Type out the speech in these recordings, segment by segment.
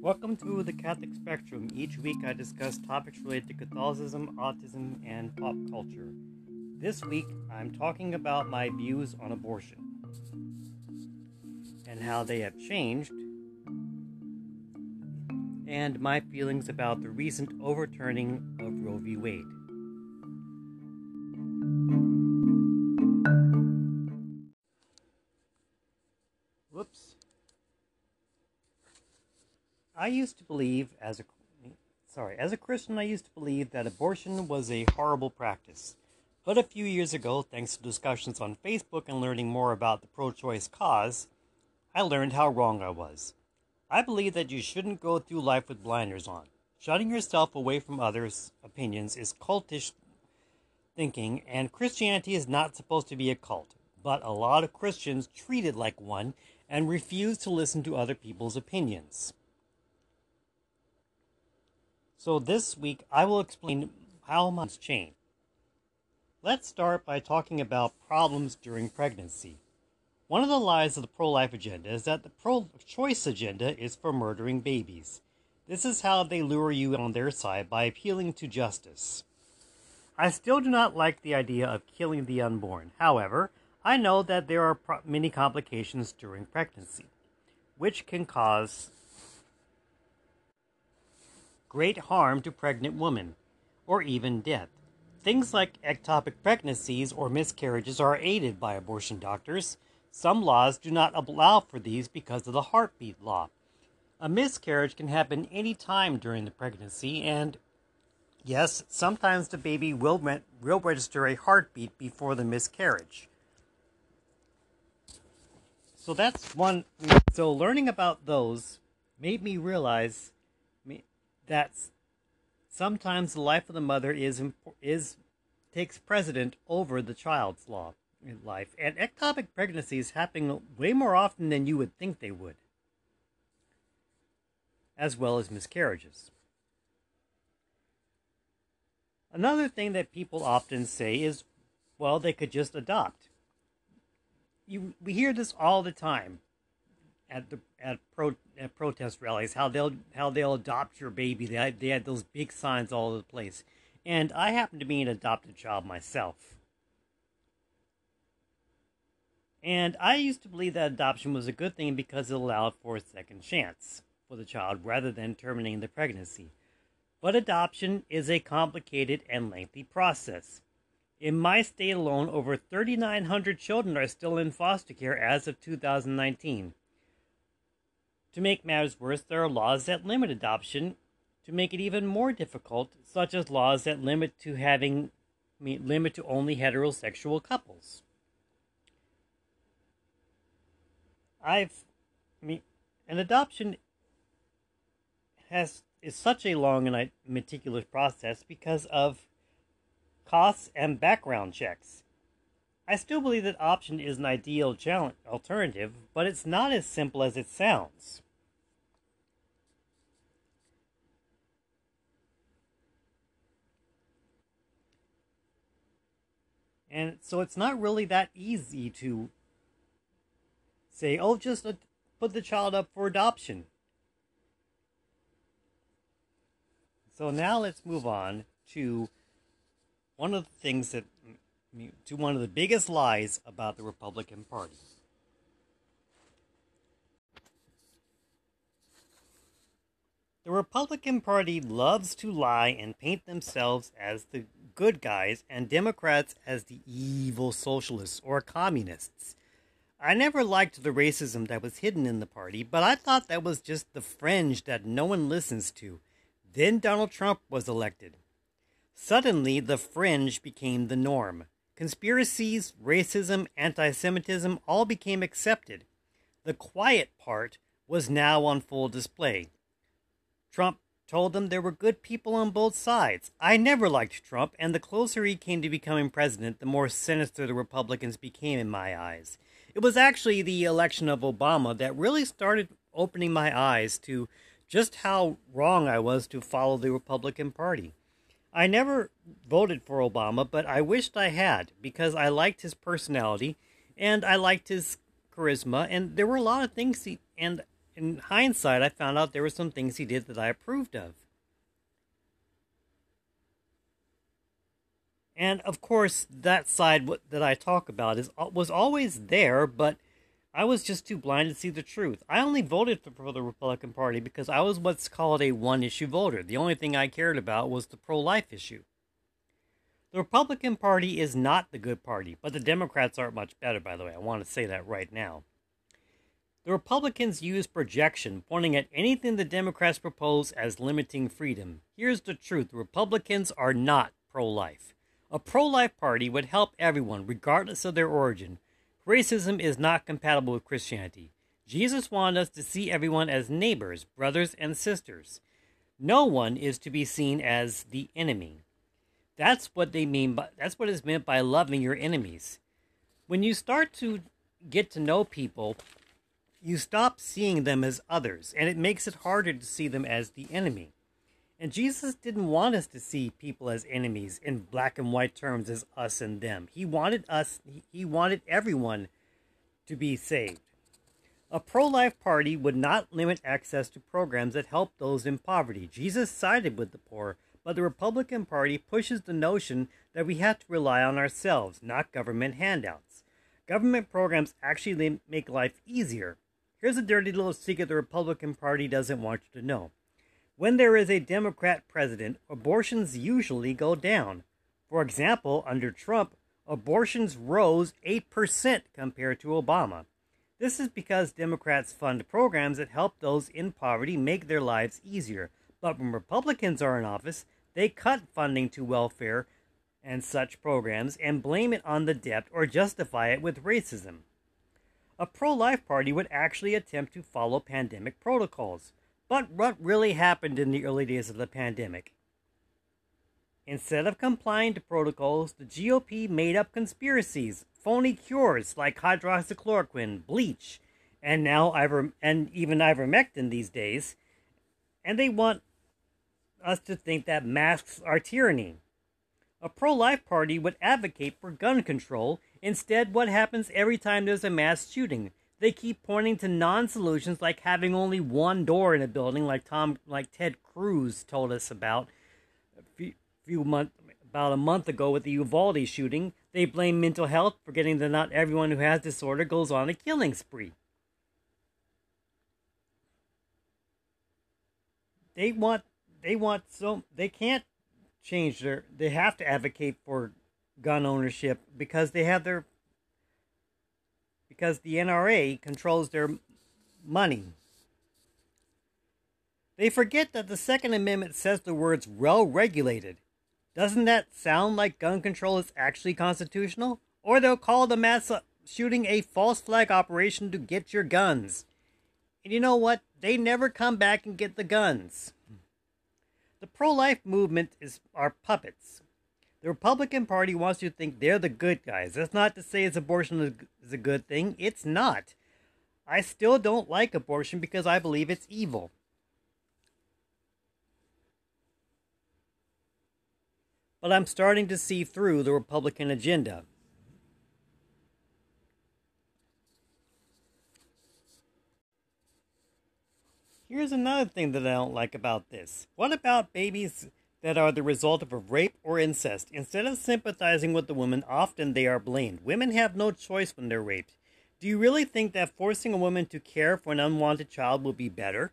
Welcome to the Catholic Spectrum. Each week I discuss topics related to Catholicism, autism, and pop culture. This week I'm talking about my views on abortion and how they have changed, and my feelings about the recent overturning of Roe v. Wade. I used to believe as a sorry, as a Christian I used to believe that abortion was a horrible practice. But a few years ago, thanks to discussions on Facebook and learning more about the pro-choice cause, I learned how wrong I was. I believe that you shouldn't go through life with blinders on. Shutting yourself away from others' opinions is cultish thinking, and Christianity is not supposed to be a cult. But a lot of Christians treat it like one and refuse to listen to other people's opinions. So this week I will explain how much change. Let's start by talking about problems during pregnancy. One of the lies of the pro life agenda is that the pro choice agenda is for murdering babies. This is how they lure you on their side by appealing to justice. I still do not like the idea of killing the unborn. However, I know that there are pro- many complications during pregnancy, which can cause great harm to pregnant women, or even death. Things like ectopic pregnancies or miscarriages are aided by abortion doctors. Some laws do not allow for these because of the heartbeat law. A miscarriage can happen any time during the pregnancy, and yes, sometimes the baby will, re- will register a heartbeat before the miscarriage. So that's one. So learning about those made me realize that sometimes the life of the mother is is takes precedent over the child's law in life, and ectopic pregnancies happen way more often than you would think they would, as well as miscarriages. Another thing that people often say is, well, they could just adopt. You, we hear this all the time at the at pro at protest rallies how they'll how they'll adopt your baby. They they had those big signs all over the place, and I happen to be an adopted child myself. And I used to believe that adoption was a good thing because it allowed for a second chance for the child rather than terminating the pregnancy. But adoption is a complicated and lengthy process. In my state alone, over 3,900 children are still in foster care as of 2019. To make matters worse, there are laws that limit adoption to make it even more difficult, such as laws that limit to having limit to only heterosexual couples. I've I mean an adoption has is such a long and meticulous process because of costs and background checks. I still believe that option is an ideal alternative, but it's not as simple as it sounds. And so it's not really that easy to say, oh, just put the child up for adoption. So now let's move on to one of the things that, to one of the biggest lies about the Republican Party. The Republican Party loves to lie and paint themselves as the good guys and Democrats as the evil socialists or communists. I never liked the racism that was hidden in the party, but I thought that was just the fringe that no one listens to. Then Donald Trump was elected. Suddenly, the fringe became the norm. Conspiracies, racism, anti Semitism all became accepted. The quiet part was now on full display. Trump told them there were good people on both sides. I never liked Trump, and the closer he came to becoming president, the more sinister the Republicans became in my eyes. It was actually the election of Obama that really started opening my eyes to just how wrong I was to follow the Republican Party. I never voted for Obama, but I wished I had because I liked his personality and I liked his charisma. And there were a lot of things he and in hindsight, I found out there were some things he did that I approved of. And of course, that side that I talk about is uh, was always there, but I was just too blind to see the truth. I only voted for the Republican Party because I was what's called a one issue voter. The only thing I cared about was the pro life issue. The Republican Party is not the good party, but the Democrats aren't much better, by the way. I want to say that right now. The Republicans use projection, pointing at anything the Democrats propose as limiting freedom. Here's the truth Republicans are not pro life. A pro life party would help everyone, regardless of their origin. Racism is not compatible with Christianity. Jesus wanted us to see everyone as neighbors, brothers, and sisters. No one is to be seen as the enemy. That's what they mean by that's what is meant by loving your enemies. When you start to get to know people, you stop seeing them as others, and it makes it harder to see them as the enemy. And Jesus didn't want us to see people as enemies in black and white terms as us and them. He wanted us, he wanted everyone to be saved. A pro life party would not limit access to programs that help those in poverty. Jesus sided with the poor, but the Republican Party pushes the notion that we have to rely on ourselves, not government handouts. Government programs actually make life easier. Here's a dirty little secret the Republican Party doesn't want you to know. When there is a Democrat president, abortions usually go down. For example, under Trump, abortions rose 8% compared to Obama. This is because Democrats fund programs that help those in poverty make their lives easier. But when Republicans are in office, they cut funding to welfare and such programs and blame it on the debt or justify it with racism a pro life party would actually attempt to follow pandemic protocols. But what really happened in the early days of the pandemic? Instead of complying to protocols, the GOP made up conspiracies, phony cures like hydroxychloroquine, bleach, and now iver- and even ivermectin these days, and they want us to think that masks are tyranny. A pro life party would advocate for gun control. Instead, what happens every time there's a mass shooting? They keep pointing to non solutions like having only one door in a building, like Tom, like Ted Cruz told us about a few, few months, about a month ago with the Uvalde shooting. They blame mental health, forgetting that not everyone who has disorder goes on a killing spree. They want, they want so they can't change their they have to advocate for gun ownership because they have their because the NRA controls their money. They forget that the Second Amendment says the words well regulated. Doesn't that sound like gun control is actually constitutional? Or they'll call the mass uh, shooting a false flag operation to get your guns. And you know what? They never come back and get the guns. The pro life movement is our puppets. The Republican Party wants you to think they're the good guys. That's not to say it's abortion is a good thing. It's not. I still don't like abortion because I believe it's evil. But I'm starting to see through the Republican agenda. Here's another thing that I don't like about this. What about babies that are the result of a rape or incest? Instead of sympathizing with the woman, often they are blamed. Women have no choice when they're raped. Do you really think that forcing a woman to care for an unwanted child will be better?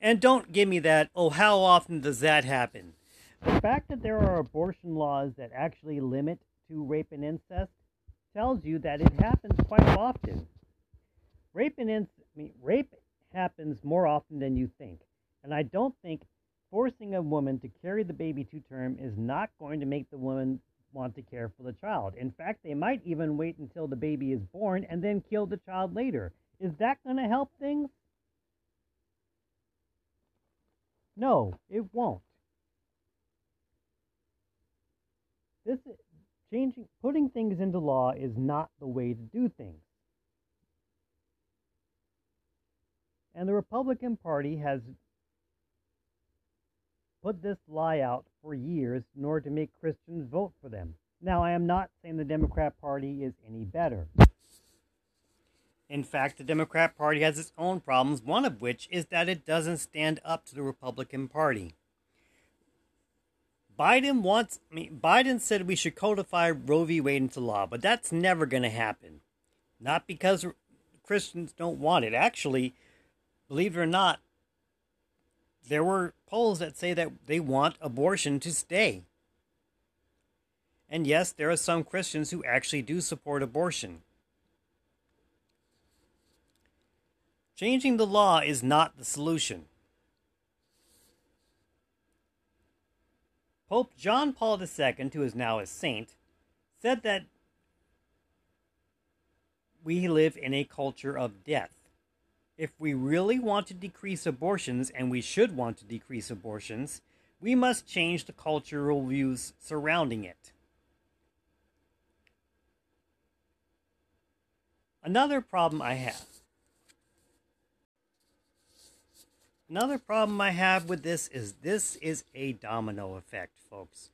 And don't give me that, oh, how often does that happen? The fact that there are abortion laws that actually limit to rape and incest tells you that it happens quite often. Rape and incest, I mean, rape happens more often than you think. And I don't think forcing a woman to carry the baby to term is not going to make the woman want to care for the child. In fact, they might even wait until the baby is born and then kill the child later. Is that going to help things? No, it won't. This changing putting things into law is not the way to do things. And the Republican Party has put this lie out for years in order to make Christians vote for them. Now, I am not saying the Democrat Party is any better. In fact, the Democrat Party has its own problems, one of which is that it doesn't stand up to the Republican Party. Biden wants, I mean, Biden said we should codify Roe v. Wade into law, but that's never going to happen. Not because Christians don't want it. Actually, believe it or not, there were polls that say that they want abortion to stay. And yes, there are some Christians who actually do support abortion. Changing the law is not the solution. Pope John Paul II, who is now a saint, said that we live in a culture of death. If we really want to decrease abortions, and we should want to decrease abortions, we must change the cultural views surrounding it. Another problem I have. Another problem I have with this is this is a domino effect, folks.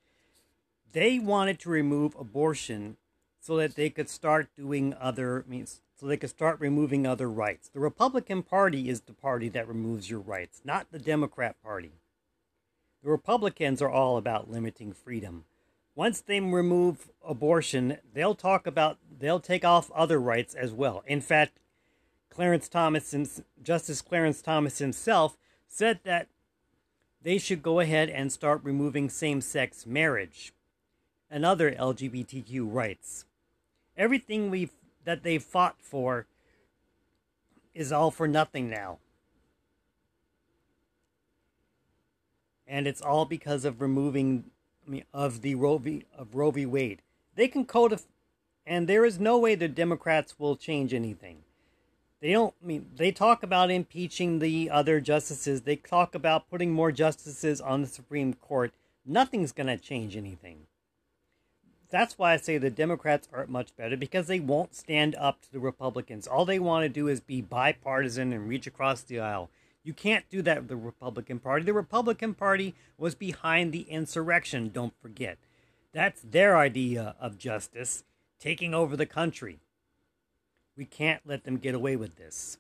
They wanted to remove abortion so that they could start doing other means so they could start removing other rights. The Republican Party is the party that removes your rights, not the Democrat Party. The Republicans are all about limiting freedom. Once they remove abortion, they'll talk about they'll take off other rights as well. In fact, Clarence Thomas, Justice Clarence Thomas himself, said that they should go ahead and start removing same-sex marriage and other LGBTQ rights. Everything we that they fought for is all for nothing now. And it's all because of removing I mean, of the Roe v. of Roe v. Wade. They can codify, and there is no way the Democrats will change anything. They don't I mean they talk about impeaching the other justices. They talk about putting more justices on the Supreme Court. Nothing's going to change anything. That's why I say the Democrats aren't much better because they won't stand up to the Republicans. All they want to do is be bipartisan and reach across the aisle. You can't do that with the Republican Party. The Republican Party was behind the insurrection, don't forget. That's their idea of justice, taking over the country. We can't let them get away with this.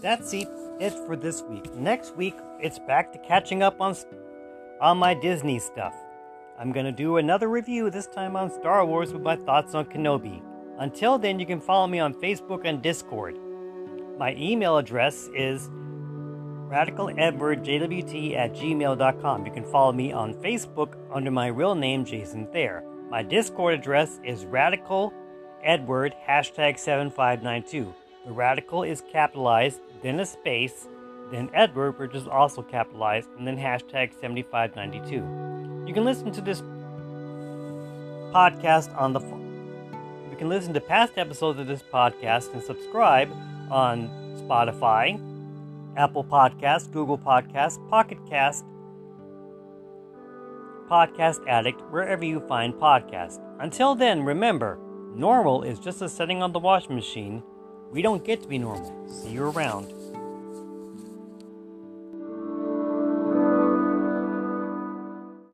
That's it for this week. Next week, it's back to catching up on on my Disney stuff. I'm going to do another review, this time on Star Wars, with my thoughts on Kenobi. Until then, you can follow me on Facebook and Discord. My email address is radicaledwardjwt at gmail.com. You can follow me on Facebook under my real name, Jason Thayer. My Discord address is radicaledward hashtag 7592. The radical is capitalized, then a space, then Edward, which is also capitalized, and then hashtag 7592. You can listen to this podcast on the you can listen to past episodes of this podcast and subscribe on Spotify, Apple Podcasts, Google Podcasts, Pocket Cast, Podcast Addict, wherever you find podcasts. Until then, remember, normal is just a setting on the washing machine. We don't get to be normal. See you around.